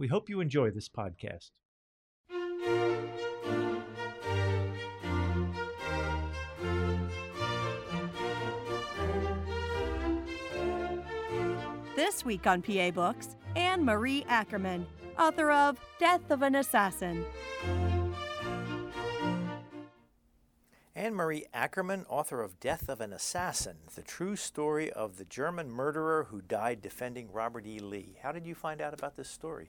We hope you enjoy this podcast. This week on PA Books, Ann Marie Ackermann, author of Death of an Assassin. Ann Marie Ackermann, author of Death of an Assassin, the true story of the German murderer who died defending Robert E. Lee. How did you find out about this story?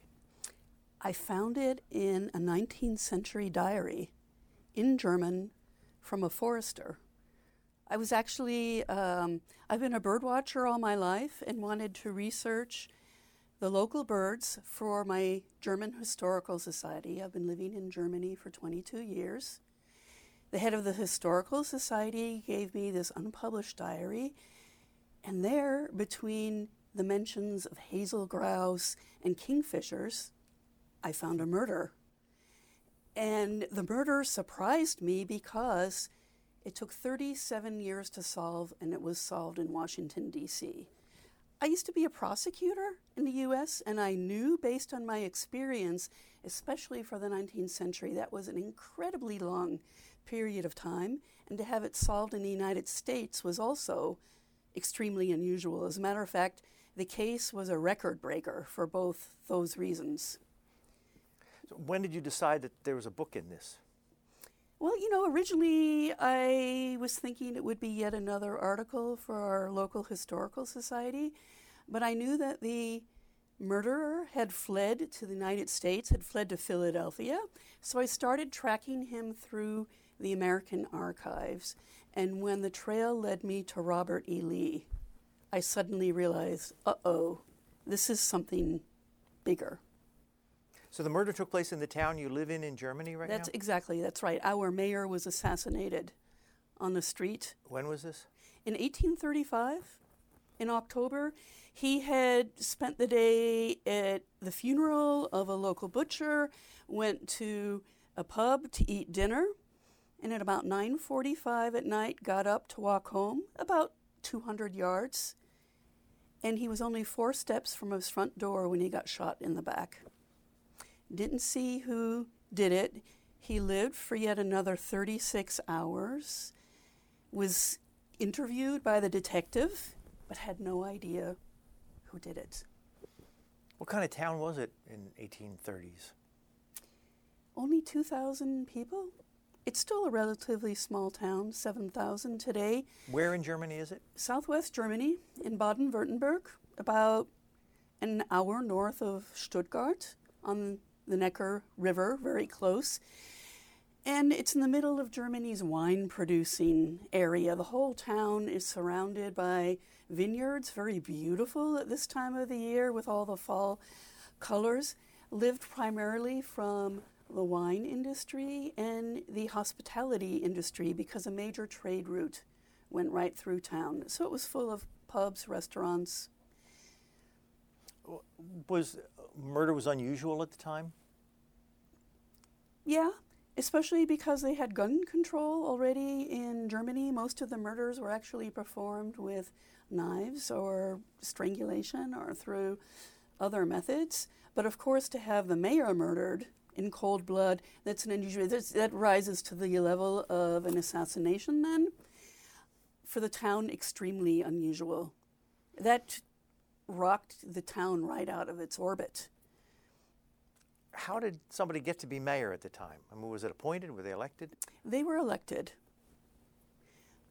I found it in a 19th century diary in German from a forester. I was actually, um, I've been a bird watcher all my life and wanted to research the local birds for my German Historical Society. I've been living in Germany for 22 years. The head of the Historical Society gave me this unpublished diary, and there, between the mentions of hazel grouse and kingfishers, I found a murder. And the murder surprised me because it took 37 years to solve, and it was solved in Washington, D.C. I used to be a prosecutor in the US, and I knew based on my experience, especially for the 19th century, that was an incredibly long period of time, and to have it solved in the United States was also extremely unusual. As a matter of fact, the case was a record breaker for both those reasons. So when did you decide that there was a book in this? Well, you know, originally I was thinking it would be yet another article for our local historical society, but I knew that the murderer had fled to the United States, had fled to Philadelphia, so I started tracking him through the American archives. And when the trail led me to Robert E. Lee, I suddenly realized, uh oh, this is something bigger. So the murder took place in the town you live in in Germany right that's now? exactly, that's right. Our mayor was assassinated on the street. When was this? In 1835, in October, he had spent the day at the funeral of a local butcher, went to a pub to eat dinner, and at about 9:45 at night got up to walk home about 200 yards and he was only 4 steps from his front door when he got shot in the back. Didn't see who did it. He lived for yet another 36 hours. Was interviewed by the detective but had no idea who did it. What kind of town was it in 1830s? Only 2,000 people. It's still a relatively small town, 7,000 today. Where in Germany is it? Southwest Germany, in Baden Württemberg, about an hour north of Stuttgart on the Neckar River, very close. And it's in the middle of Germany's wine producing area. The whole town is surrounded by vineyards, very beautiful at this time of the year with all the fall colors. Lived primarily from the wine industry and the hospitality industry because a major trade route went right through town. So it was full of pubs, restaurants. Was murder was unusual at the time? Yeah, especially because they had gun control already in Germany. Most of the murders were actually performed with knives or strangulation or through other methods. But of course, to have the mayor murdered in cold blood, that's an unusual, that's, that rises to the level of an assassination then. For the town, extremely unusual. That rocked the town right out of its orbit. How did somebody get to be mayor at the time? I mean, was it appointed? Were they elected? They were elected.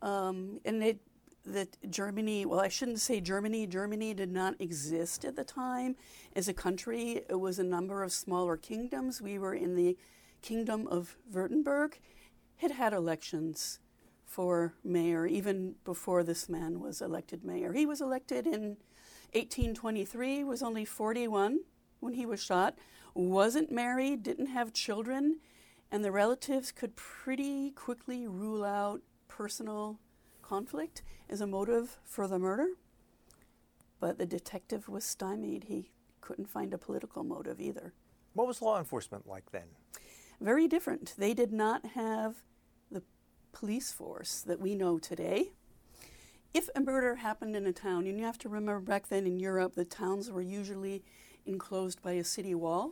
Um, and it, that Germany, well, I shouldn't say Germany, Germany did not exist at the time as a country. It was a number of smaller kingdoms. We were in the kingdom of Württemberg, had had elections for mayor even before this man was elected mayor. He was elected in 1823, was only 41 when he was shot, wasn't married, didn't have children, and the relatives could pretty quickly rule out personal conflict as a motive for the murder. But the detective was stymied. He couldn't find a political motive either. What was law enforcement like then? Very different. They did not have the police force that we know today. If a murder happened in a town, and you have to remember back then in Europe, the towns were usually enclosed by a city wall.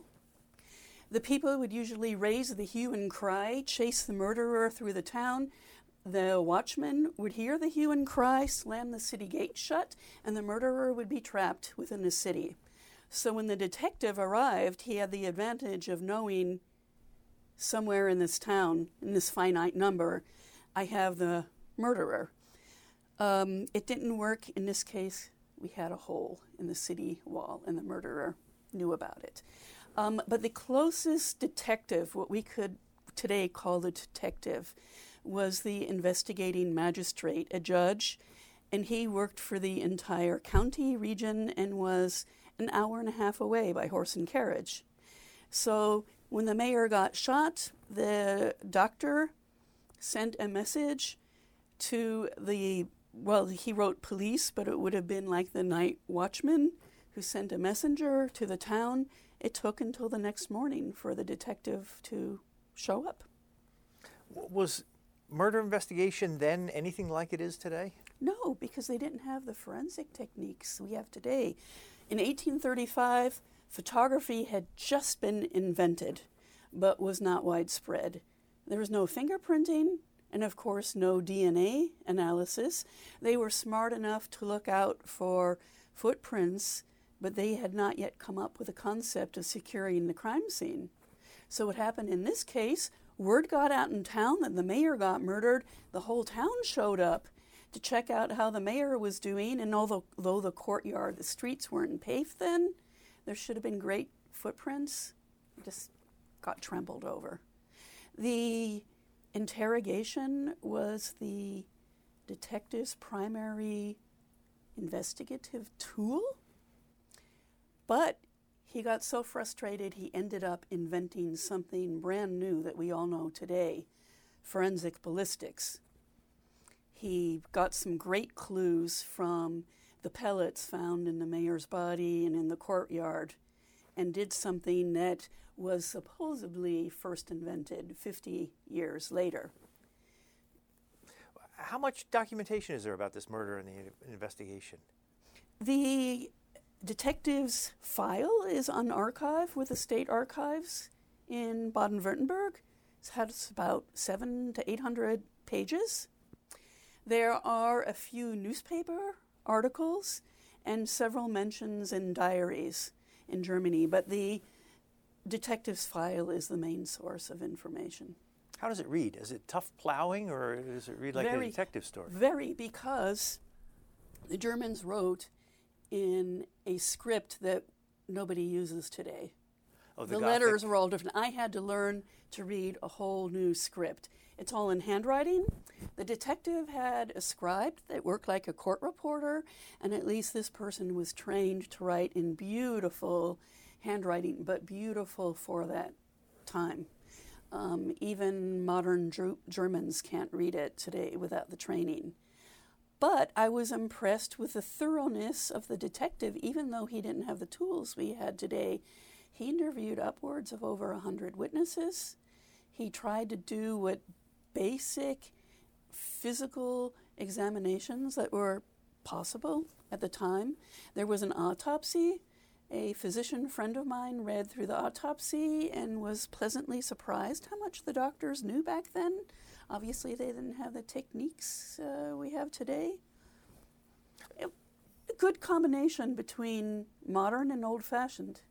The people would usually raise the hue and cry, chase the murderer through the town. The watchman would hear the hue and cry, slam the city gate shut, and the murderer would be trapped within the city. So when the detective arrived, he had the advantage of knowing somewhere in this town, in this finite number, I have the murderer. Um, it didn't work in this case. We had a hole in the city wall, and the murderer knew about it. Um, but the closest detective, what we could today call the detective, was the investigating magistrate, a judge, and he worked for the entire county region and was an hour and a half away by horse and carriage. So when the mayor got shot, the doctor sent a message to the, well, he wrote police, but it would have been like the night watchman who sent a messenger to the town. It took until the next morning for the detective to show up. Was murder investigation then anything like it is today? No, because they didn't have the forensic techniques we have today. In 1835, photography had just been invented, but was not widespread. There was no fingerprinting, and of course, no DNA analysis. They were smart enough to look out for footprints, but they had not yet come up with a concept of securing the crime scene. So, what happened in this case, word got out in town that the mayor got murdered. The whole town showed up to check out how the mayor was doing. And although, although the courtyard, the streets weren't paved then, there should have been great footprints. Just got trampled over. The interrogation was the detective's primary investigative tool. But he got so frustrated he ended up inventing something brand new that we all know today forensic ballistics he got some great clues from the pellets found in the mayor's body and in the courtyard and did something that was supposedly first invented 50 years later. How much documentation is there about this murder and the investigation? The detective's file is on archive with the state archives in Baden Württemberg. It has about seven to 800 pages. There are a few newspaper articles and several mentions in diaries in Germany, but the detective's file is the main source of information. How does it read? Is it tough plowing or does it read like very, a detective story? Very, because the Germans wrote in a script that nobody uses today. Oh, the the letters were all different. I had to learn to read a whole new script. It's all in handwriting. The detective had a scribe that worked like a court reporter, and at least this person was trained to write in beautiful handwriting, but beautiful for that time. Um, even modern Ger- Germans can't read it today without the training. But I was impressed with the thoroughness of the detective, even though he didn't have the tools we had today. He interviewed upwards of over 100 witnesses. He tried to do what basic physical examinations that were possible at the time. There was an autopsy. A physician friend of mine read through the autopsy and was pleasantly surprised how much the doctors knew back then. Obviously, they didn't have the techniques uh, we have today. A good combination between modern and old fashioned.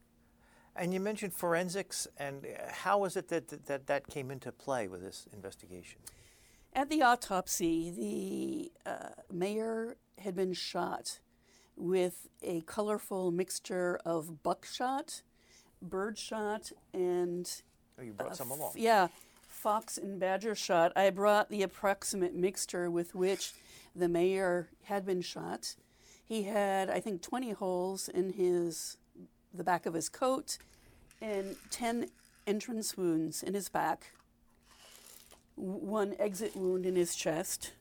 And you mentioned forensics, and uh, how was it that, that that, that came into play with this investigation? At the autopsy, the uh, mayor had been shot with a colorful mixture of buckshot, birdshot, and Oh, you brought uh, some f- along. Yeah, fox and badger shot. I brought the approximate mixture with which the mayor had been shot. He had, I think, 20 holes in his the back of his coat and 10 entrance wounds in his back, one exit wound in his chest.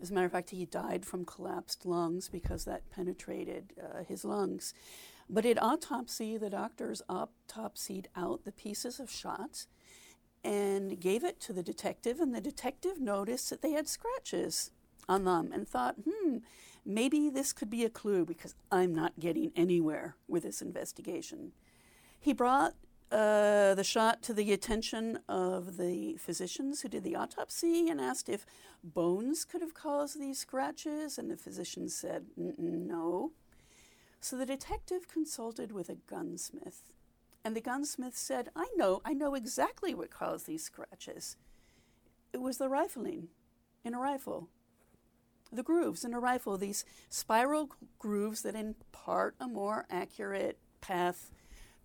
As a matter of fact, he died from collapsed lungs because that penetrated uh, his lungs. But at autopsy, the doctors autopsied out the pieces of shot and gave it to the detective, and the detective noticed that they had scratches on them and thought, hmm, maybe this could be a clue because I'm not getting anywhere with this investigation. He brought uh, the shot to the attention of the physicians who did the autopsy and asked if bones could have caused these scratches, and the physician said no. So the detective consulted with a gunsmith, and the gunsmith said, I know, I know exactly what caused these scratches. It was the rifling in a rifle. The grooves in a rifle, these spiral grooves that impart a more accurate path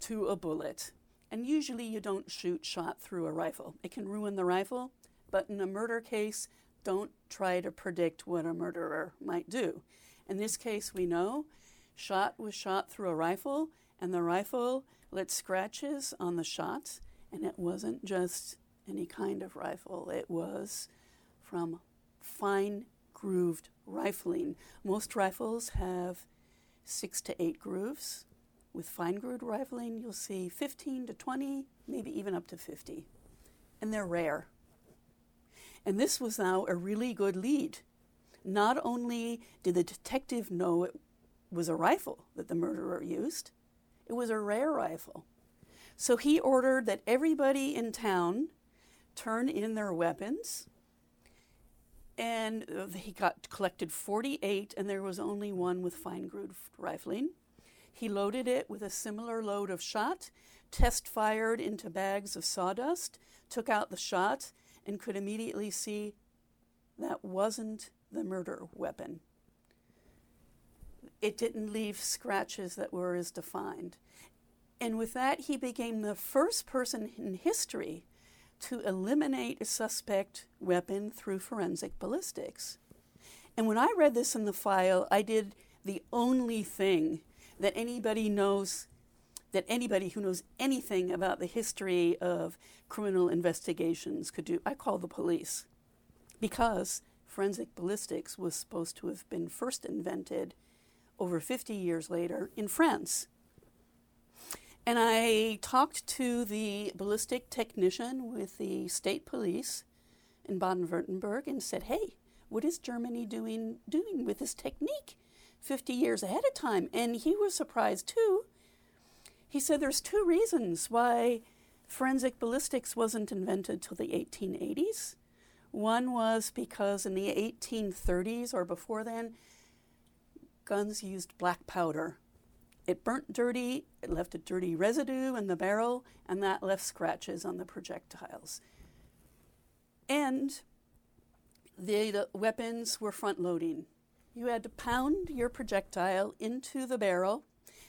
to a bullet. And usually you don't shoot shot through a rifle. It can ruin the rifle, but in a murder case, don't try to predict what a murderer might do. In this case, we know shot was shot through a rifle, and the rifle let scratches on the shot, and it wasn't just any kind of rifle, it was from fine grooved rifling. Most rifles have six to eight grooves. With fine grooved rifling, you'll see 15 to 20, maybe even up to 50. And they're rare. And this was now a really good lead. Not only did the detective know it was a rifle that the murderer used, it was a rare rifle. So he ordered that everybody in town turn in their weapons. And uh, he got collected 48, and there was only one with fine grooved rifling. He loaded it with a similar load of shot, test fired into bags of sawdust, took out the shot, and could immediately see that wasn't the murder weapon. It didn't leave scratches that were as defined. And with that, he became the first person in history to eliminate a suspect weapon through forensic ballistics. And when I read this in the file, I did the only thing that anybody knows, that anybody who knows anything about the history of criminal investigations could do. I call the police because forensic ballistics was supposed to have been first invented over 50 years later in France. And I talked to the ballistic technician with the state police in Baden Württemberg and said, Hey, what is Germany doing, doing with this technique? 50 years ahead of time. And he was surprised too. He said there's two reasons why forensic ballistics wasn't invented till the 1880s. One was because in the 1830s or before then, guns used black powder. It burnt dirty, it left a dirty residue in the barrel, and that left scratches on the projectiles. And the, the weapons were front loading. You had to pound your projectile into the barrel.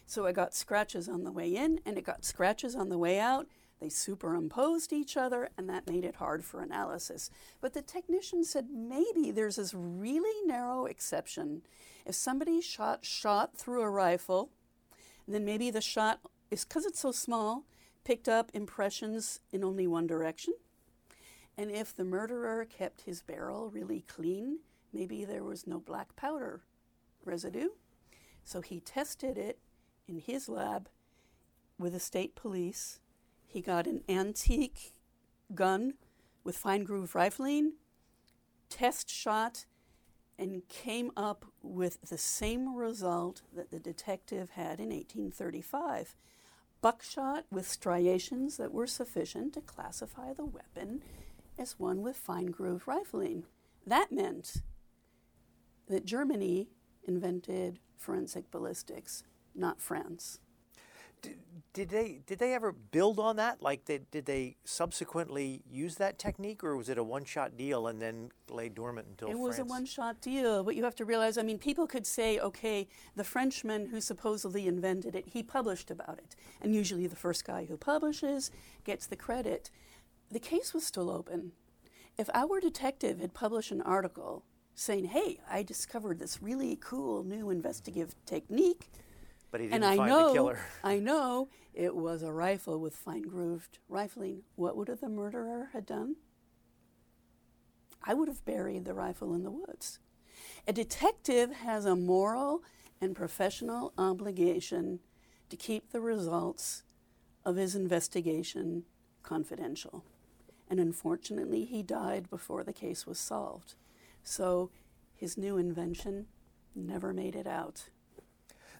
So it got scratches on the way in and it got scratches on the way out. They superimposed each other, and that made it hard for analysis. But the technician said maybe there's this really narrow exception. If somebody shot shot through a rifle, then maybe the shot is because it's so small, picked up impressions in only one direction. And if the murderer kept his barrel really clean, maybe there was no black powder residue. So he tested it in his lab with the state police. He got an antique gun with fine groove rifling, test shot, and came up with the same result that the detective had in 1835 buckshot with striations that were sufficient to classify the weapon as one with fine groove rifling. That meant that Germany invented forensic ballistics, not France. Did, did they did they ever build on that? Like, did, did they subsequently use that technique, or was it a one-shot deal and then lay dormant until? It France? was a one-shot deal. But you have to realize, I mean, people could say, okay, the Frenchman who supposedly invented it, he published about it, and usually the first guy who publishes gets the credit. The case was still open. If our detective had published an article saying, hey, I discovered this really cool new investigative technique, But he didn't and I find know, the killer. I know it was a rifle with fine grooved rifling. What would the murderer have done? I would have buried the rifle in the woods. A detective has a moral and professional obligation to keep the results of his investigation confidential. And unfortunately, he died before the case was solved. So his new invention never made it out.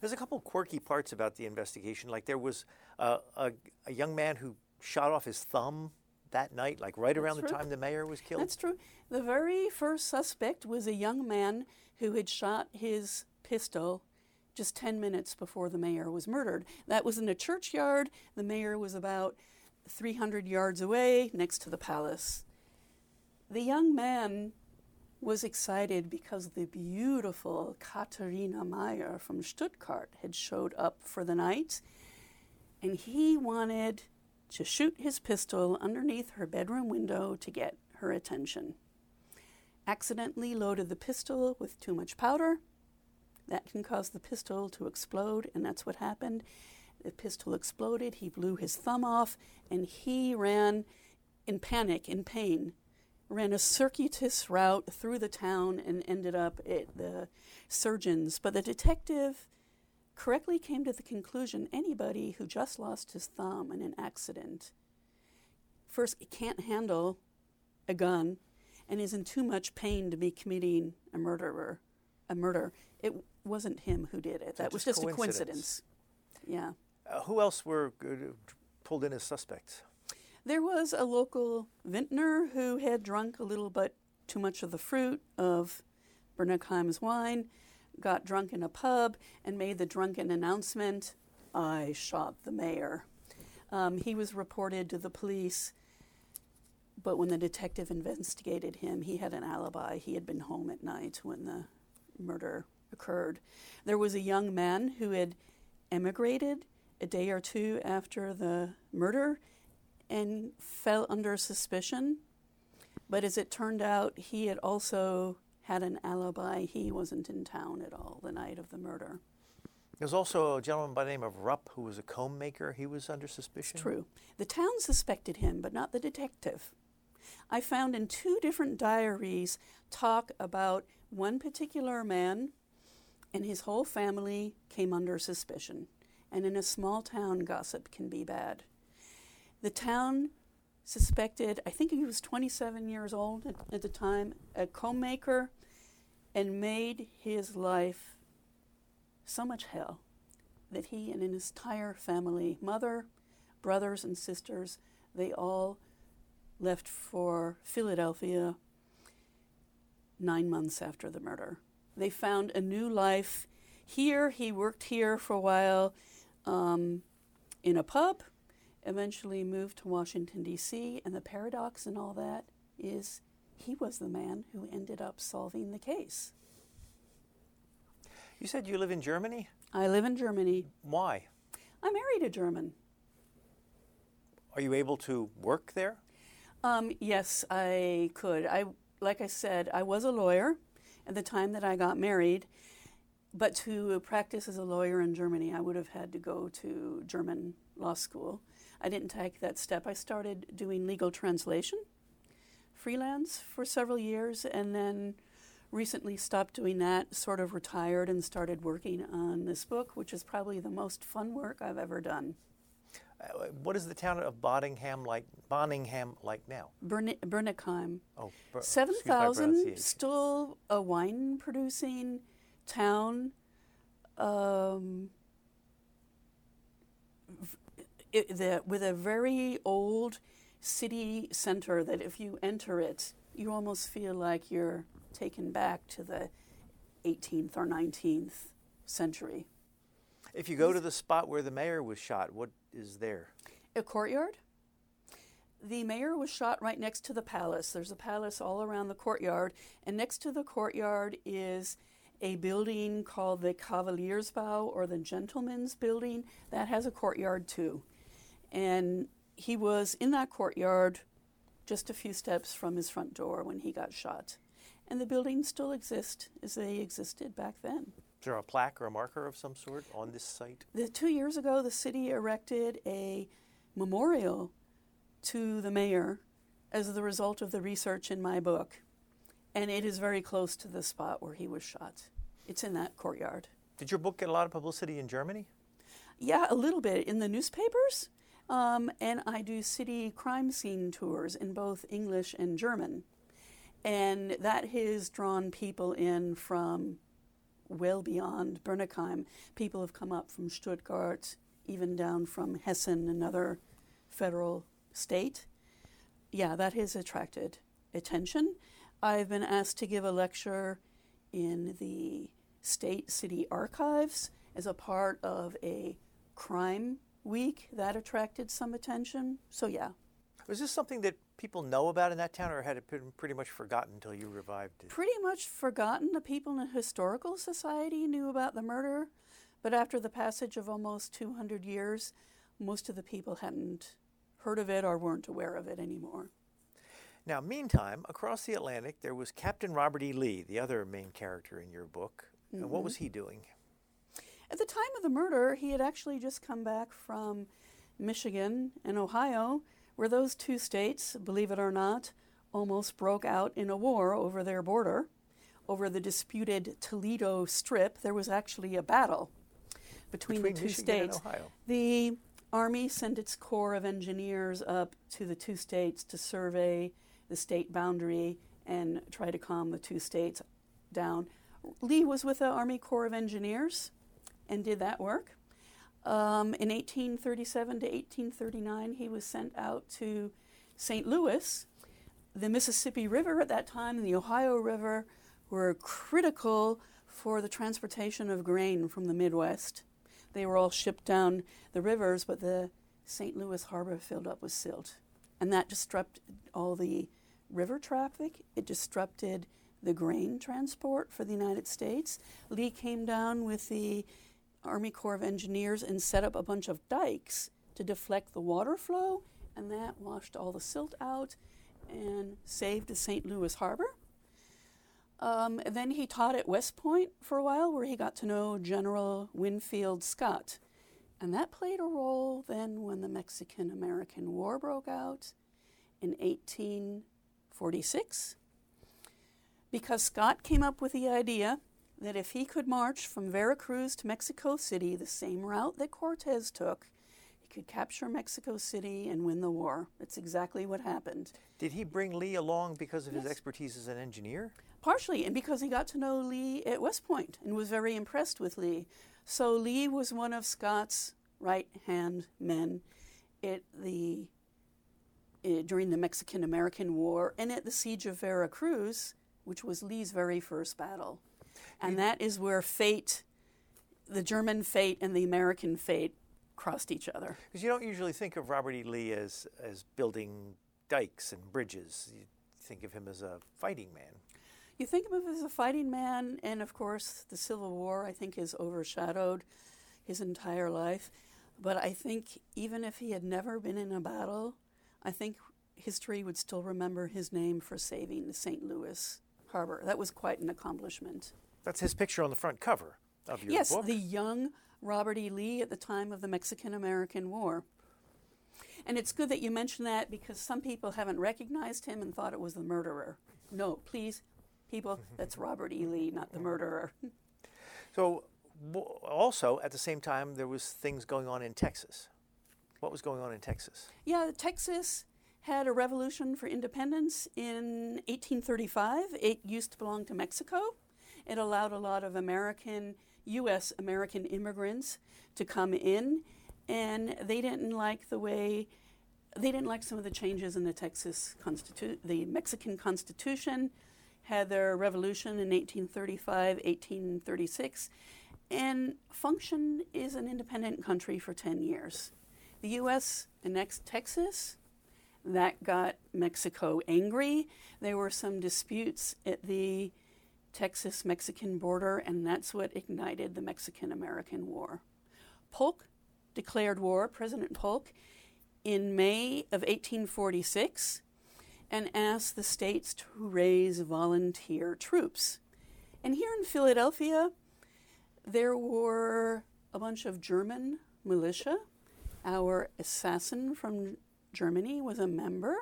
There's a couple quirky parts about the investigation. Like there was uh, a, a young man who shot off his thumb that night, like right around the true. time the mayor was killed. That's true. The very first suspect was a young man who had shot his pistol just 10 minutes before the mayor was murdered. That was in a churchyard. The mayor was about 300 yards away next to the palace. The young man was excited because the beautiful Katharina Meyer from Stuttgart had showed up for the night, and he wanted to shoot his pistol underneath her bedroom window to get her attention. Accidentally loaded the pistol with too much powder. That can cause the pistol to explode, and that's what happened. The pistol exploded, he blew his thumb off, and he ran in panic, in pain, ran a circuitous route through the town and ended up at the surgeon's. But the detective correctly came to the conclusion anybody who just lost his thumb in an accident first can't handle a gun and is in too much pain to be committing a murderer a murder it wasn't him who did it So that was just just a coincidence. coincidence yeah Uh, who else were uh, pulled in as suspects? There was a local vintner who had drunk a little but too much of the fruit of Bönnigheim's wine, got drunk in a pub, and made the drunken announcement, I shot the mayor. Um, he was reported to the police, but when the detective investigated him, he had an alibi. He had been home at night when the murder occurred. There was a young man who had emigrated a day or two after the murder and fell under suspicion. But as it turned out, he had also had an alibi. He wasn't in town at all the night of the murder. There's also a gentleman by the name of Rupp who was a comb maker. He was under suspicion. True. The town suspected him, but not the detective. I found in two different diaries talk about one particular man and his whole family came under suspicion. And in a small town, gossip can be bad. The town suspected, I think he was 27 years old at, at the time, a comb maker, and made his life so much hell that he and his entire family, mother, brothers, and sisters, they all left for Philadelphia nine months after the murder. They found a new life here. He worked here for a while um, in a pub, eventually moved to Washington, D.C., and the paradox in all that is he was the man who ended up solving the case. You said you live in Germany. I live in Germany. Why? I married a German. Are you able to work there? Um, yes, I could. I, like I said, I was a lawyer at the time that I got married, but to practice as a lawyer in Germany, I would have had to go to German law school. I didn't take that step. I started doing legal translation, freelance for several years, and then recently stopped doing that, sort of retired, and started working on this book, which is probably the most fun work I've ever done. Uh, what is the town of Boddingham like? Bonningham like now? Bern- Bönnigheim. Oh, Ber- Seven thousand, still a wine producing town. Um, it, the, with a very old city center that if you enter it, you almost feel like you're taken back to the 18th or 19th century. If you go to the spot where the mayor was shot, what is there? A courtyard. The mayor was shot right next to the palace. There's a palace all around the courtyard, and next to the courtyard is a building called the Kavaliersbau or the Gentleman's Building that has a courtyard too. And he was in that courtyard just a few steps from his front door when he got shot. And the buildings still exist as they existed back then. Is there a plaque or a marker of some sort on this site? The, two years ago, the city erected a memorial to the mayor as the result of the research in my book. And it is very close to the spot where he was shot. It's in that courtyard. Did your book get a lot of publicity in Germany? Yeah, a little bit in the newspapers. Um, and I do city crime scene tours in both English and German. And that has drawn people in from well beyond Bönnigheim. People have come up from Stuttgart, even down from Hessen, another federal state. Yeah, that has attracted attention. I've been asked to give a lecture in the state city archives as a part of a crime week that attracted some attention. So, yeah. Was this something that people know about in that town, or had it been pretty much forgotten until you revived it? Pretty much forgotten. The people in the Historical Society knew about the murder, but after the passage of almost 200 years, most of the people hadn't heard of it or weren't aware of it anymore. Now, meantime, across the Atlantic, there was Captain Robert E. Lee, the other main character in your book. Mm-hmm. And what was he doing? At the time of the murder, he had actually just come back from Michigan and Ohio, where those two states, believe it or not, almost broke out in a war over their border. Over the disputed Toledo Strip, there was actually a battle between, between the two Michigan states. And Ohio. The Army sent its corps of engineers up to the two states to survey the state boundary and try to calm the two states down. Lee was with the Army Corps of Engineers and did that work. Um, in 1837 to 1839, he was sent out to St. Louis. The Mississippi River at that time and the Ohio River were critical for the transportation of grain from the Midwest. They were all shipped down the rivers, but the St. Louis harbor filled up with silt. And that disrupted all the river traffic. It disrupted the grain transport for the United States. Lee came down with the Army Corps of Engineers and set up a bunch of dikes to deflect the water flow, and that washed all the silt out and saved the St. Louis harbor. Um, then he taught at West Point for a while, where he got to know General Winfield Scott. And that played a role then when the Mexican American War broke out in 1846. Because Scott came up with the idea that if he could march from Veracruz to Mexico City the same route that Cortez took, he could capture Mexico City and win the war. That's exactly what happened. Did he bring Lee along because of Yes. his expertise as an engineer? Partially, and because he got to know Lee at West Point and was very impressed with Lee. So Lee was one of Scott's right hand men at the eh, during the Mexican American War and at the siege of Veracruz, which was Lee's very first battle. And that is where fate, the German fate and the American fate, crossed each other. Because you don't usually think of Robert E. Lee as, as building dikes and bridges. You think of him as a fighting man. You think of him as a fighting man, and of course, the Civil War, I think, has overshadowed his entire life. But I think even if he had never been in a battle, I think history would still remember his name for saving the St. Louis harbor. That was quite an accomplishment. That's his picture on the front cover of your yes, book. the young Robert E. Lee at the time of the Mexican American War. And it's good that you mention that because some people haven't recognized him and thought it was the murderer. No, please, people, that's Robert E. Lee, not the murderer. So, also at the same time, there was things going on in Texas. What was going on in Texas? Yeah, Texas had a revolution for independence in 1835. It used to belong to Mexico. It allowed a lot of American, U.S. American immigrants to come in, and they didn't like the way, they didn't like some of the changes in the Texas Constitution, the Mexican Constitution. Had their revolution in 1835, 1836, and functioned as an independent country for 10 years. The U.S. annexed Texas. That got Mexico angry. There were some disputes at the Texas Mexican border, and that's what ignited the Mexican American War. Polk declared war, President Polk, in May of 1846 and asked the states to raise volunteer troops. And here in Philadelphia, there were a bunch of German militia. Our assassin from Germany was a member,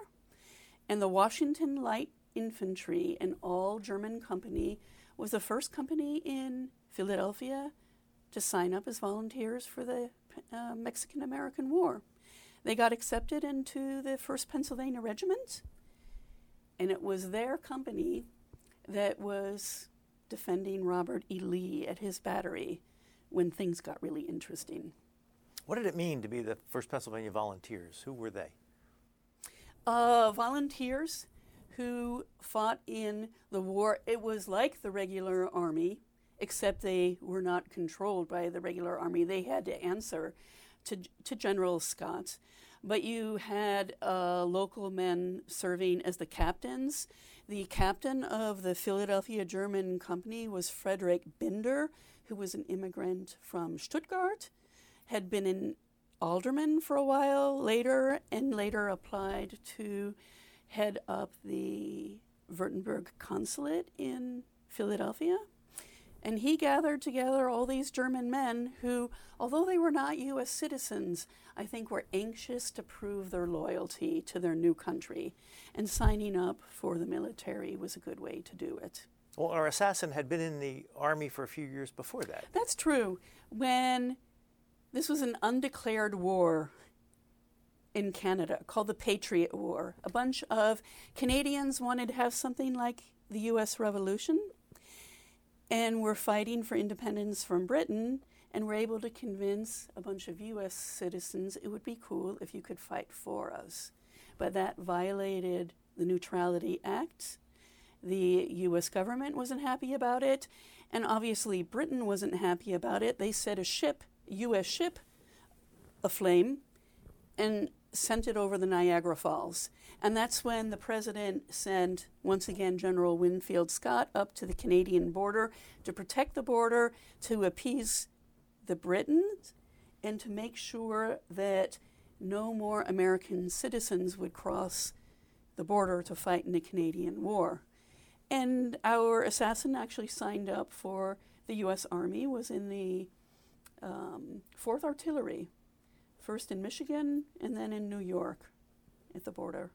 and the Washington Light Infantry, an all German company, was the first company in Philadelphia to sign up as volunteers for the uh, Mexican American War. They got accepted into the 1st Pennsylvania Regiment, and it was their company that was defending Robert E. Lee at his battery when things got really interesting. What did it mean to be the 1st Pennsylvania Volunteers? Who were they? Uh, volunteers who fought in the war. It was like the regular army, except they were not controlled by the regular army. They had to answer to, to General Scott. But you had uh, local men serving as the captains. The captain of the Philadelphia German Company was Frederick Binder, who was an immigrant from Stuttgart, had been an alderman for a while later, and later applied to head up the Württemberg consulate in Philadelphia. And he gathered together all these German men who, although they were not U.S. citizens, I think were anxious to prove their loyalty to their new country. And signing up for the military was a good way to do it. Well, our assassin had been in the army for a few years before that. That's true. When this was an undeclared war in Canada called the Patriot War, a bunch of Canadians wanted to have something like the U.S. Revolution and were fighting for independence from Britain and were able to convince a bunch of U.S. citizens it would be cool if you could fight for us. But that violated the Neutrality Act. The U.S. government wasn't happy about it, and obviously Britain wasn't happy about it. They set a ship, U.S. ship, aflame, and sent it over the Niagara Falls. And that's when the president sent, once again, General Winfield Scott up to the Canadian border to protect the border, to appease the Britons, and to make sure that no more American citizens would cross the border to fight in the Canadian War. And our assassin actually signed up for the U.S. Army, was in the um, 4th Artillery, first in Michigan and then in New York at the border.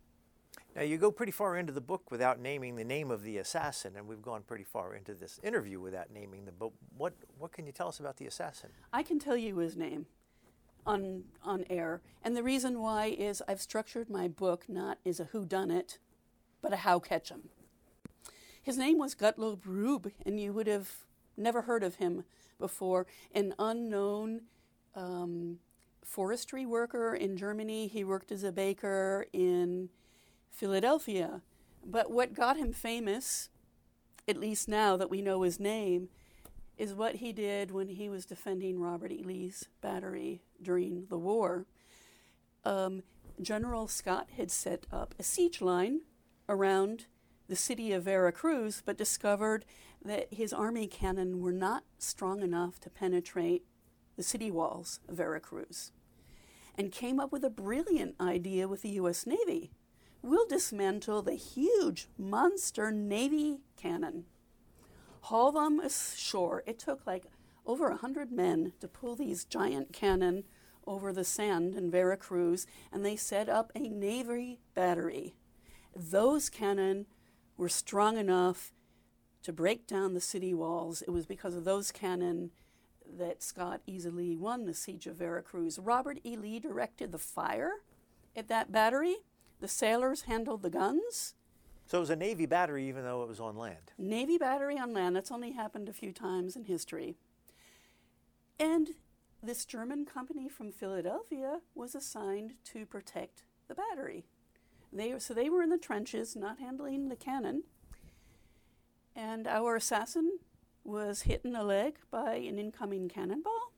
Now, you go pretty far into the book without naming the name of the assassin, and we've gone pretty far into this interview without naming them. But what, what can you tell us about the assassin? I can tell you his name on, on air. And the reason why is I've structured my book not as a who done it, but a how catch 'em. His name was Gottlob Rueb, and you would have never heard of him before. An unknown um, forestry worker in Germany. He worked as a baker in Philadelphia. But what got him famous, at least now that we know his name, is what he did when he was defending Robert E. Lee's battery during the war. Um, General Scott had set up a siege line around the city of Veracruz, but discovered that his army cannon were not strong enough to penetrate the city walls of Veracruz, and came up with a brilliant idea with the U.S. Navy. We'll dismantle the huge monster Navy cannon, haul them ashore. It took like over a hundred men to pull these giant cannon over the sand in Veracruz, and they set up a Navy battery. Those cannon were strong enough to break down the city walls. It was because of those cannon that Scott easily won the siege of Veracruz. Robert E. Lee directed the fire at that battery. The sailors handled the guns. So it was a Navy battery, even though it was on land. Navy battery on land. That's only happened a few times in history. And this German company from Philadelphia was assigned to protect the battery. They, so they were in the trenches, not handling the cannon. And our assassin was hit in the leg by an incoming cannonball.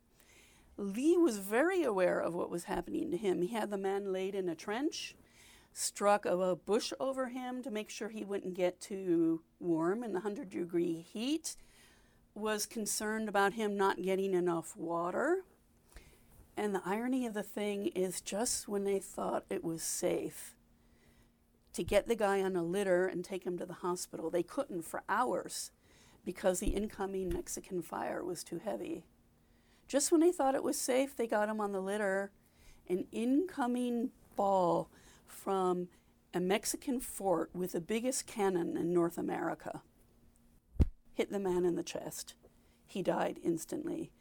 Lee was very aware of what was happening to him. He had the man laid in a trench, struck a, bush over him to make sure he wouldn't get too warm in the 100 degree heat, was concerned about him not getting enough water. And the irony of the thing is just when they thought it was safe to get the guy on a litter and take him to the hospital, they couldn't for hours because the incoming Mexican fire was too heavy. Just when they thought it was safe, they got him on the litter. An incoming ball from a Mexican fort with the biggest cannon in North America hit the man in the chest. He died instantly.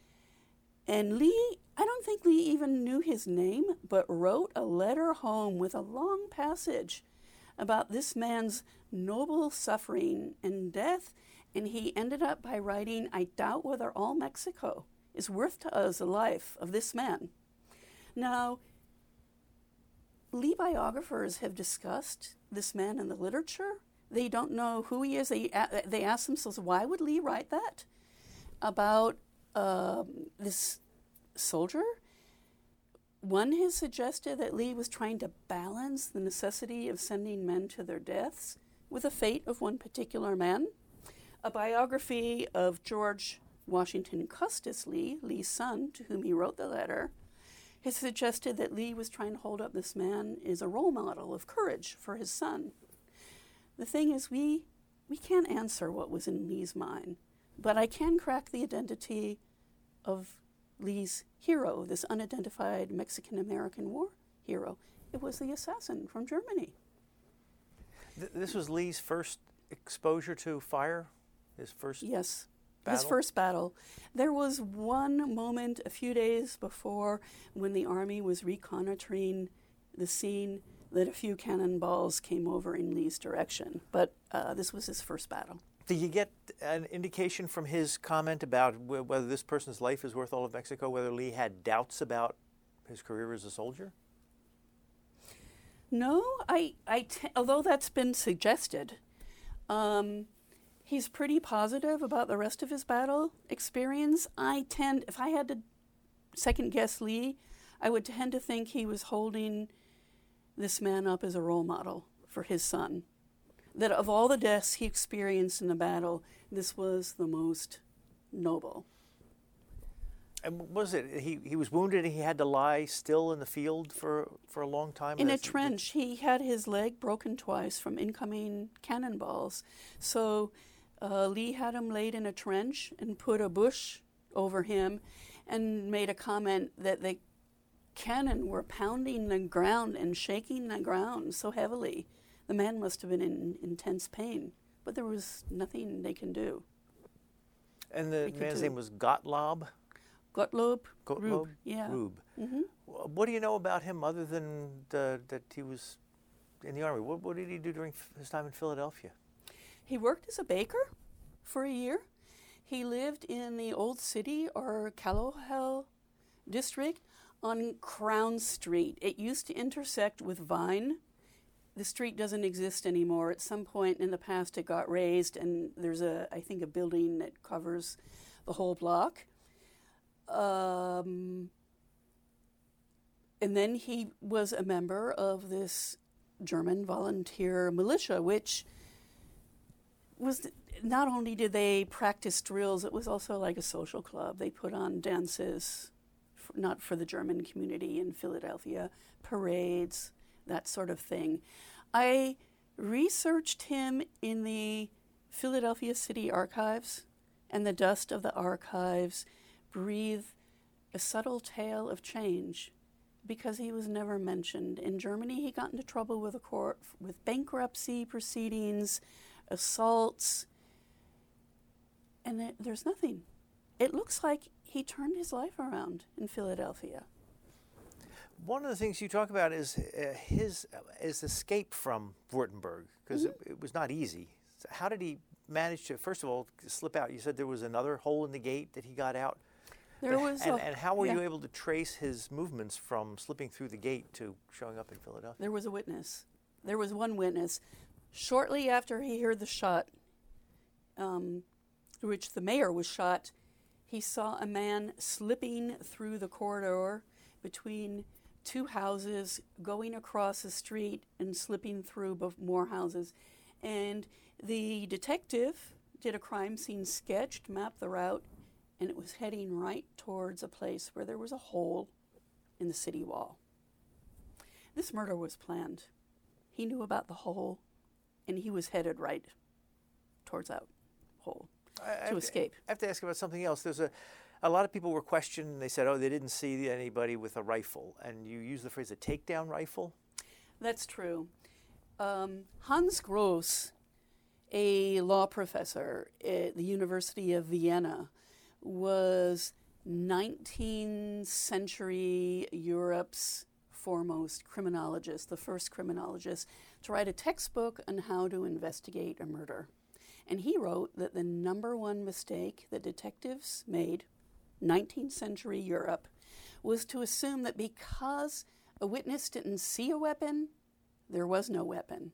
And Lee, I don't think Lee even knew his name, but wrote a letter home with a long passage about this man's noble suffering and death. And he ended up by writing, I doubt whether all Mexico is worth to us the life of this man. Now, Lee biographers have discussed this man in the literature. They don't know who he is. They, they ask themselves, why would Lee write that about um, this soldier? One has suggested that Lee was trying to balance the necessity of sending men to their deaths with the fate of one particular man. A biography of George Washington Custis Lee, Lee's son, to whom he wrote the letter, has suggested that Lee was trying to hold up this man as a role model of courage for his son. The thing is, we, we can't answer what was in Lee's mind, but I can crack the identity of Lee's hero, this unidentified Mexican American war hero. It was the assassin from Germany. Th- this was Lee's first exposure to fire? His first Yes. battle? His first battle. There was one moment a few days before when the army was reconnoitering the scene that a few cannonballs came over in Lee's direction. But uh, this was his first battle. Did you get an indication from his comment about wh- whether this person's life is worth all of Mexico, whether Lee had doubts about his career as a soldier? No, I, I although that's been suggested, um, he's pretty positive about the rest of his battle experience. I tend, if I had to second guess Lee, I would tend to think he was holding this man up as a role model for his son. That of all the deaths he experienced in the battle, this was the most noble. And was it he, he was wounded and he had to lie still in the field for, for a long time? In a trench, he had his leg broken twice from incoming cannonballs. So uh, Lee had him laid in a trench and put a bush over him and made a comment that the cannon were pounding the ground and shaking the ground so heavily. The man must have been in intense pain, but there was nothing they can do. And the man's name was Gottlob? Gottlob, Gottlob? Rueb, yeah. Rueb. hmm What do you know about him other than the, that he was in the army? What, what did he do during his time in Philadelphia? He worked as a baker for a year. He lived in the Old City or Callowhill district on Crown Street. It used to intersect with Vine. The street doesn't exist anymore. At some point in the past, it got raised, and there's a, I think, a building that covers the whole block. Um, and then he was a member of this German volunteer militia, which was not only did they practice drills, it was also like a social club. They put on dances, f not for the German community in Philadelphia, parades, that sort of thing. I researched him in the Philadelphia City Archives, and the dust of the archives breathe a subtle tale of change because he was never mentioned. In Germany, he got into trouble with a court with bankruptcy proceedings, assaults, and it, there's nothing. It looks like he turned his life around in Philadelphia. One of the things you talk about is uh, his uh, his escape from Württemberg because it, it was not easy. So how did he manage to first of all slip out? You said there was another hole in the gate that he got out. There was and, a, and how were yeah. you able to trace his movements from slipping through the gate to showing up in Philadelphia? There was a witness. There was one witness. Shortly after he heard the shot, um, through which the mayor was shot, he saw a man slipping through the corridor between two houses, going across the street and slipping through more houses. And the detective did a crime scene sketch to map the route, and it was heading right towards a place where there was a hole in the city wall. This murder was planned. He knew about the hole, and he was headed right towards that hole. I- I to to- escape. I have to ask about something else. There's a, a lot of people were questioned. They said, oh, they didn't see anybody with a rifle, and you use the phrase a takedown rifle. That's true. Um, Hans Gross, a law professor at the University of Vienna, was 19th century Europe's foremost criminologist, the first criminologist to write a textbook on how to investigate a murder. And he wrote that the number one mistake that detectives made, 19th century Europe, was to assume that because a witness didn't see a weapon, there was no weapon.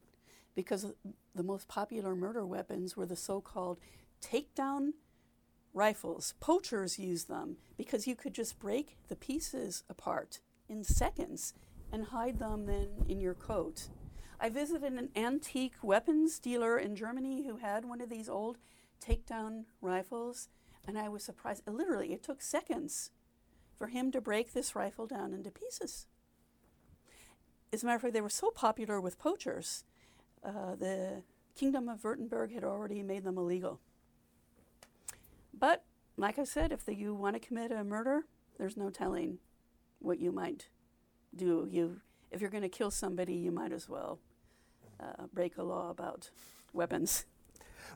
Because the most popular murder weapons were the so called takedown rifles. Poachers used them because you could just break the pieces apart in seconds and hide them then in your coat. I visited an antique weapons dealer in Germany who had one of these old takedown rifles, and I was surprised. Literally, it took seconds for him to break this rifle down into pieces. As a matter of fact, they were so popular with poachers, uh, the Kingdom of Württemberg had already made them illegal. But, like I said, if the, you want to commit a murder, there's no telling what you might do. You, if you're going to kill somebody, you might as well uh, break a law about weapons.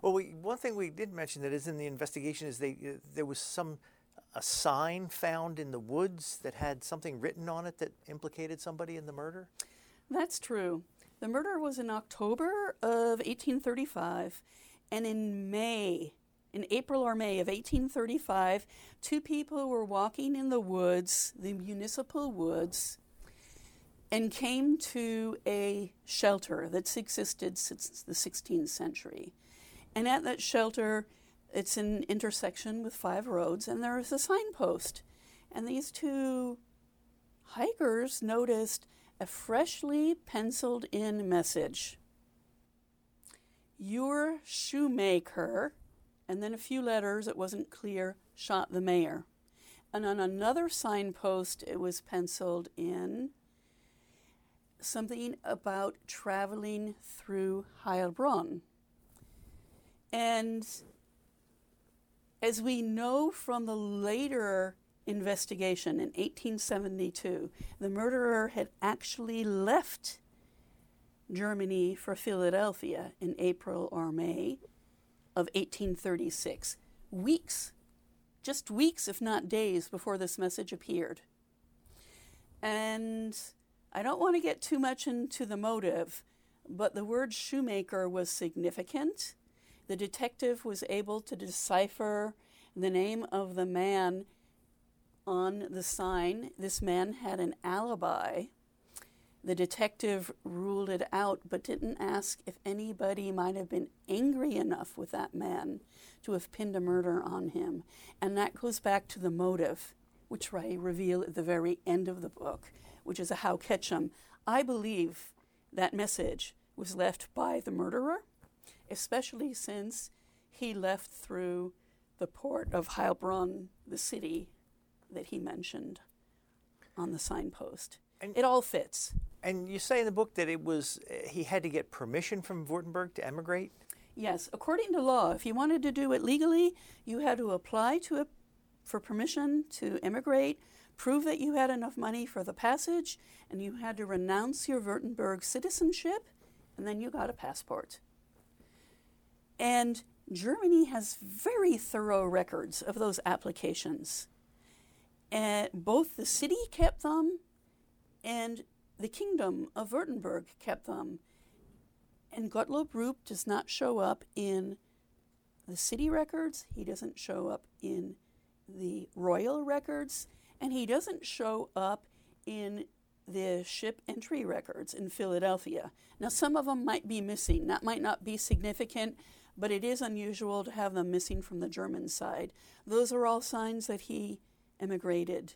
Well, we, one thing we did mention that is in the investigation is they, uh, there was some a sign found in the woods that had something written on it that implicated somebody in the murder. That's true. The murder was in October of 1835, and in May, in April or May of 1835, two people were walking in the woods, the municipal woods, and came to a shelter that's existed since the 16th century. And at that shelter, it's an intersection with five roads, and there is a signpost. And these two hikers noticed a freshly penciled in message Your shoemaker, and then a few letters, it wasn't clear, shot the mayor. And on another signpost, it was penciled in something about traveling through Heilbronn. And as we know from the later investigation in 1872, the murderer had actually left Germany for Philadelphia in April or May of 1836. Weeks, just weeks, if not days, before this message appeared. And I don't want to get too much into the motive, but the word shoemaker was significant. The detective was able to decipher the name of the man on the sign. This man had an alibi. The detective ruled it out, but didn't ask if anybody might have been angry enough with that man to have pinned a murder on him. And that goes back to the motive, which I reveal at the very end of the book, which is a howcatchem. I believe that message was left by the murderer, especially since he left through the port of Heilbronn, the city that he mentioned on the signpost. And- it all fits. And you say in the book that it was uh, he had to get permission from Württemberg to emigrate. Yes, according to law, if you wanted to do it legally, you had to apply to it for permission to immigrate, prove that you had enough money for the passage, and you had to renounce your Württemberg citizenship, and then you got a passport. And Germany has very thorough records of those applications. And both the city kept them and the kingdom of Württemberg kept them. And Gottlob Rueb does not show up in the city records, he doesn't show up in the royal records, and he doesn't show up in the ship entry records in Philadelphia. Now, some of them might be missing. That might not be significant, but it is unusual to have them missing from the German side. Those are all signs that he emigrated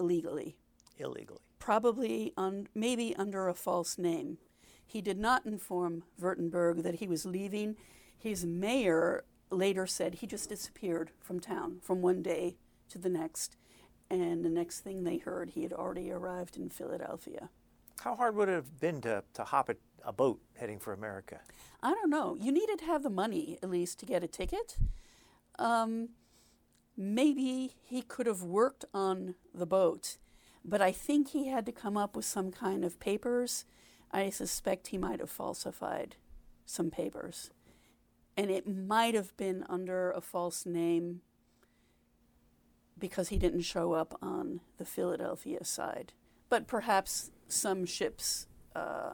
illegally illegally. probably un, maybe under a false name. He did not inform Württemberg that he was leaving. His mayor later said he just disappeared from town from one day to the next. And the next thing they heard, he had already arrived in Philadelphia. How hard would it have been to, to hop a, a boat heading for America? I don't know. You needed to have the money, at least, to get a ticket. Um, maybe he could have worked on the boat, but I think he had to come up with some kind of papers. I suspect he might have falsified some papers. And it might have been under a false name because he didn't show up on the Philadelphia side. But perhaps some ships' uh,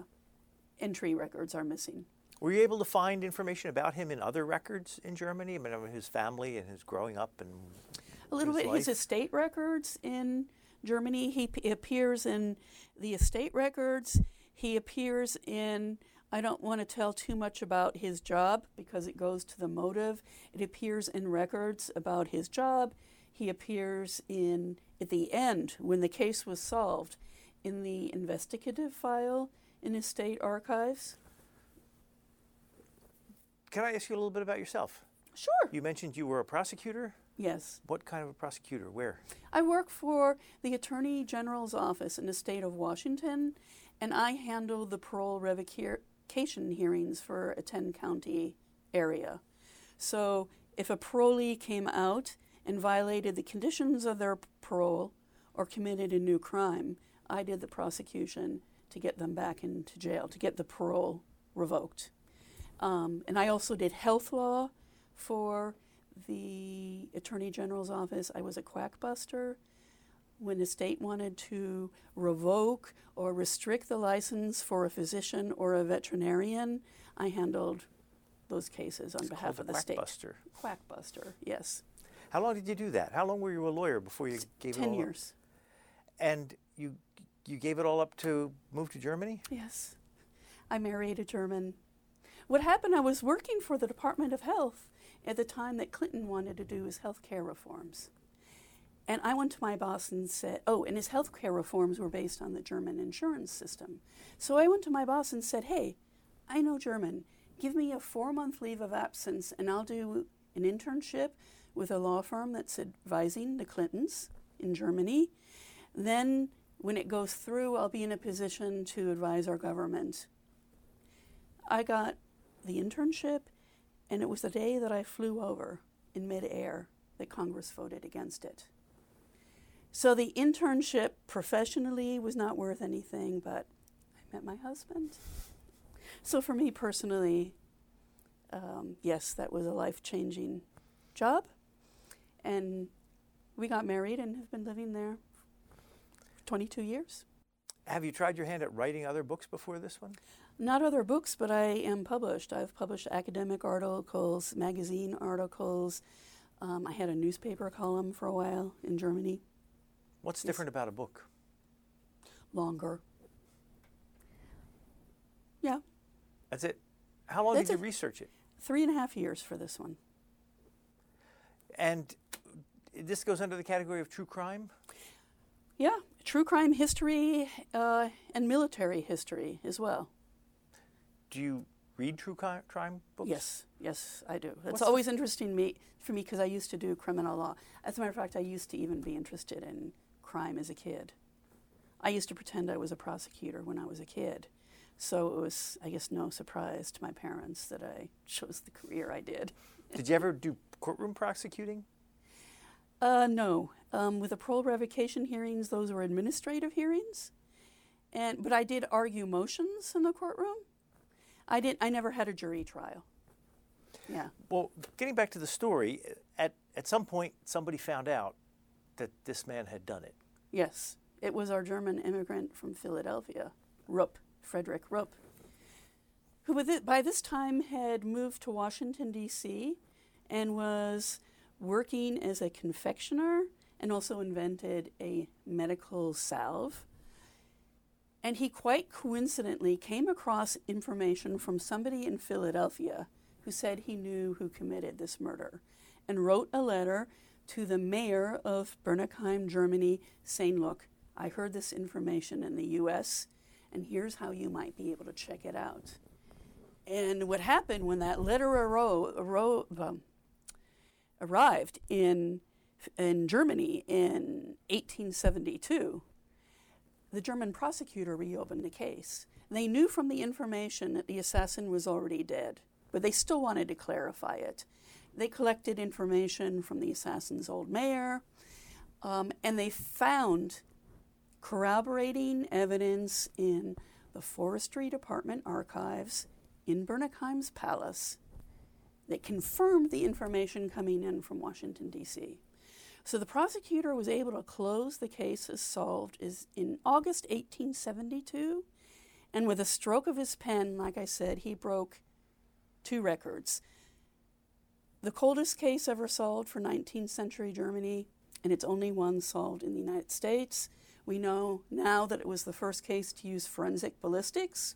entry records are missing. Were you able to find information about him in other records in Germany? I mean, his family and his growing up and A little his bit his estate records in Germany. He p- appears in the estate records. He appears in. I don't want to tell too much about his job because it goes to the motive. It appears in records about his job. He appears in at the end when the case was solved in the investigative file in his state archives. Can I ask you a little bit about yourself? Sure. You mentioned you were a prosecutor. Yes. What kind of a prosecutor? Where? I work for the Attorney General's office in the state of Washington, and I handle the parole revocation hearings for a 10 county area. So if a parolee came out and violated the conditions of their parole or committed a new crime, I did the prosecution to get them back into jail, to get the parole revoked. Um, and I also did health law for the Attorney General's office. I was a quackbuster. When the state wanted to revoke or restrict the license for a physician or a veterinarian, I handled those cases on It's behalf of a the state. quackbuster. Quackbuster, yes. How long did you do that? How long were you a lawyer before you gave it all Ten up? years. And you you gave it all up to move to Germany? Yes. I married a German. What happened, I was working for the Department of Health at the time that Clinton wanted to do his health care reforms. And I went to my boss and said, oh, and his health care reforms were based on the German insurance system. So I went to my boss and said, hey, I know German. Give me a four month leave of absence and I'll do an internship with a law firm that's advising the Clintons in Germany. Then, when it goes through, I'll be in a position to advise our government. I got the internship, and it was the day that I flew over in midair that Congress voted against it. So the internship professionally was not worth anything, but I met my husband. So for me personally, um, yes, that was a life changing job. And we got married and have been living there for 22 years. Have you tried your hand at writing other books before this one? Not other books, but I am published. I've published academic articles, magazine articles. Um, I had a newspaper column for a while in Germany, What's different about a book? longer. Yeah, That's it. How long That's did you research it? three and a half years for this one. And this goes under the category of true crime? Yeah, true crime history uh, and military history as well. Do you read true crime books? Yes, yes, I do. It's What's always interesting me for me because I used to do criminal law. As a matter of fact, I used to even be interested in crime as a kid. I used to pretend I was a prosecutor when I was a kid. So it was, I guess, no surprise to my parents that I chose the career I did. Did you ever do courtroom prosecuting? Uh, no. Um, with the parole revocation hearings, those were administrative hearings, and but I did argue motions in the courtroom. I didn't. I never had a jury trial. Yeah. Well, getting back to the story, at, at some point somebody found out that this man had done it. Yes, it was our German immigrant from Philadelphia, Rupp, Frederick Rupp, who by this time had moved to Washington, D.C., and was working as a confectioner and also invented a medical salve. And he quite coincidentally came across information from somebody in Philadelphia who said he knew who committed this murder and wrote a letter to the mayor of Bönnigheim, Germany, saying, Look, I heard this information in the US, and here's how you might be able to check it out. And what happened when that letter arro- arro- um, arrived in, in Germany in 1872, the German prosecutor reopened the case. They knew from the information that the assassin was already dead, but they still wanted to clarify it. They collected information from the assassin's old mayor, um, and they found corroborating evidence in the Forestry Department archives in Bönnigheim's palace that confirmed the information coming in from Washington, D.C. So the prosecutor was able to close the case as solved is in August 1872, and with a stroke of his pen, like I said, he broke two records. The coldest case ever solved for 19th century Germany, and it's only one solved in the United States. We know now that it was the first case to use forensic ballistics.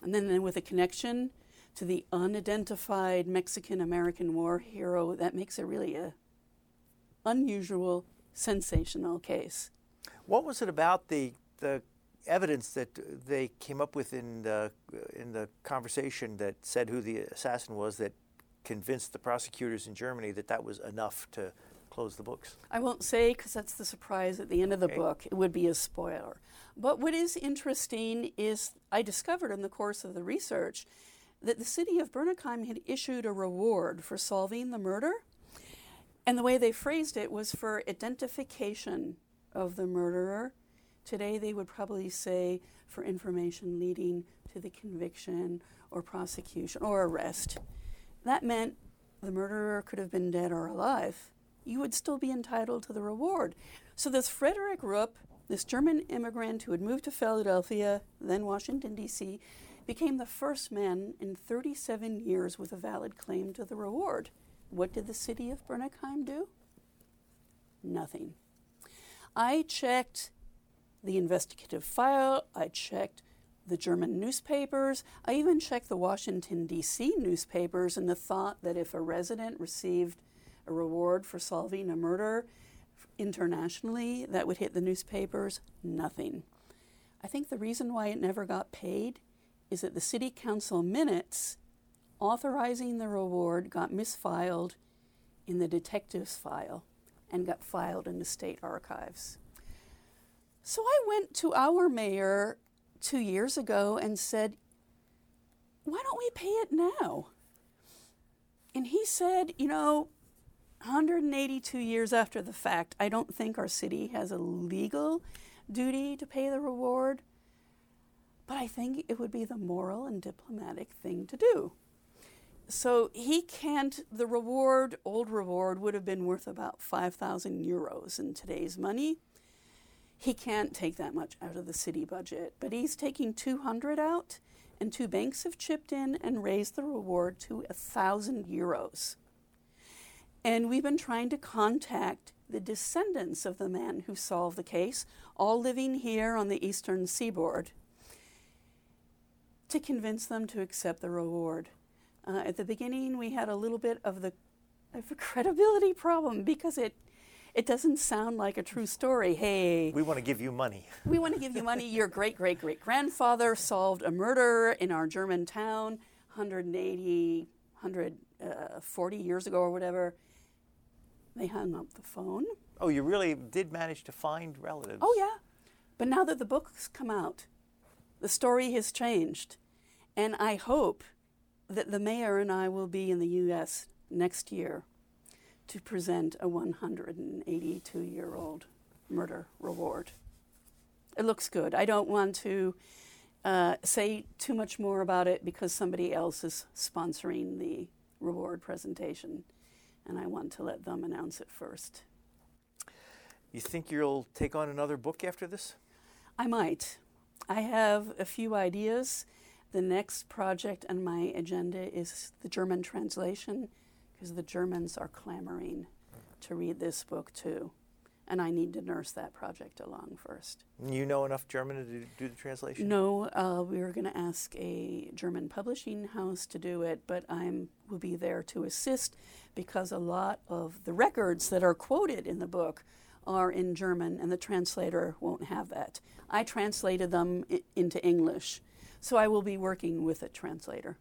And then, with a connection to the unidentified Mexican American war hero, that makes it really a unusual, sensational case. What was it about the the evidence that they came up with in the in the conversation that said who the assassin was that convinced the prosecutors in Germany that that was enough to close the books? I won't say because that's the surprise at the end of the Okay. book. It would be a spoiler. But what is interesting is I discovered in the course of the research that the city of Bönnigheim had issued a reward for solving the murder. And the way they phrased it was for identification of the murderer. Today they would probably say for information leading to the conviction or prosecution or arrest. That meant the murderer could have been dead or alive. You would still be entitled to the reward. So this Frederick Rupp, this German immigrant who had moved to Philadelphia, then Washington, D.C., became the first man in 37 years with a valid claim to the reward. What did the city of Bönnigheim do? Nothing. I checked the investigative file, I checked the German newspapers, I even checked the Washington, D.C. newspapers in the thought that if a resident received a reward for solving a murder internationally, that would hit the newspapers. Nothing. I think the reason why it never got paid is that the city council minutes authorizing the reward got misfiled in the detective's file and got filed in the state archives. So I went to our mayor two years ago and said, Why don't we pay it now? And he said, You know, 182 years after the fact, I don't think our city has a legal duty to pay the reward, but I think it would be the moral and diplomatic thing to do. So he can't, the reward, old reward, would have been worth about 5,000 euros in today's money. He can't take that much out of the city budget, but he's taking 200 out, and two banks have chipped in and raised the reward to 1,000 euros. And we've been trying to contact the descendants of the man who solved the case, all living here on the eastern seaboard, to convince them to accept the reward. Uh, at the beginning, we had a little bit of the of a credibility problem because it it doesn't sound like a true story. Hey, We want to give you money. we want to give you money. Your great great great grandfather solved a murder in our German town 180, 140 years ago or whatever. They hung up the phone. Oh, you really did manage to find relatives. Oh, yeah. But now that the book's come out, the story has changed. And I hope that the mayor and I will be in the U.S. next year to present a 182 year old murder reward. It looks good. I don't want to uh, say too much more about it because somebody else is sponsoring the reward presentation, and I want to let them announce it first. You think you'll take on another book after this? I might. I have a few ideas. The next project on my agenda is the German translation because the Germans are clamoring to read this book too. And I need to nurse that project along first. You know enough German to do, the translation? No, uh, we were going to ask a German publishing house to do it, but I will be there to assist because a lot of the records that are quoted in the book are in German, and the translator won't have that. I translated them I- into English, so I will be working with a translator.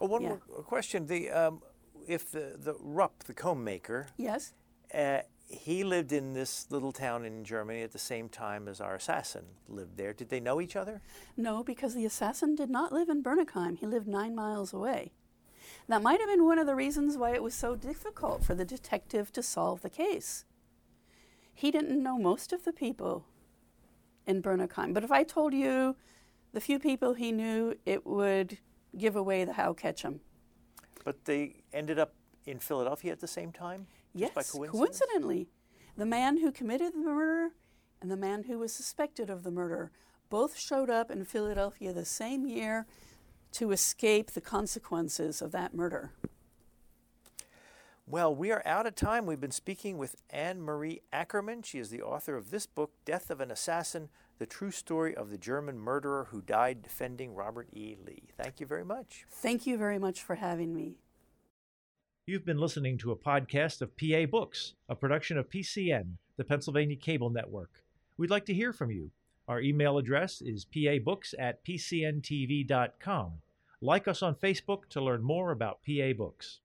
Oh, one Yeah. more question. The um, if the the Rupp, the comb maker, Yes? uh, he lived in this little town in Germany at the same time as our assassin lived there. Did they know each other? No, because the assassin did not live in Bönnigheim. He lived nine miles away. That might have been one of the reasons why it was so difficult for the detective to solve the case. He didn't know most of the people in Bönnigheim, but if I told you the few people he knew, it would give away the howcatchem. But they ended up in Philadelphia at the same time? Yes, coincidentally. The man who committed the murder and the man who was suspected of the murder both showed up in Philadelphia the same year to escape the consequences of that murder. Well, we are out of time. We've been speaking with Ann Marie Ackermann. She is the author of this book, Death of an Assassin The True Story of the German Murderer Who Died Defending Robert E. Lee. Thank you very much. Thank you very much for having me. You've been listening to a podcast of PA Books, a production of PCN, the Pennsylvania Cable Network. We'd like to hear from you. Our email address is pabooks at pcntv.com. Like us on Facebook to learn more about PA Books.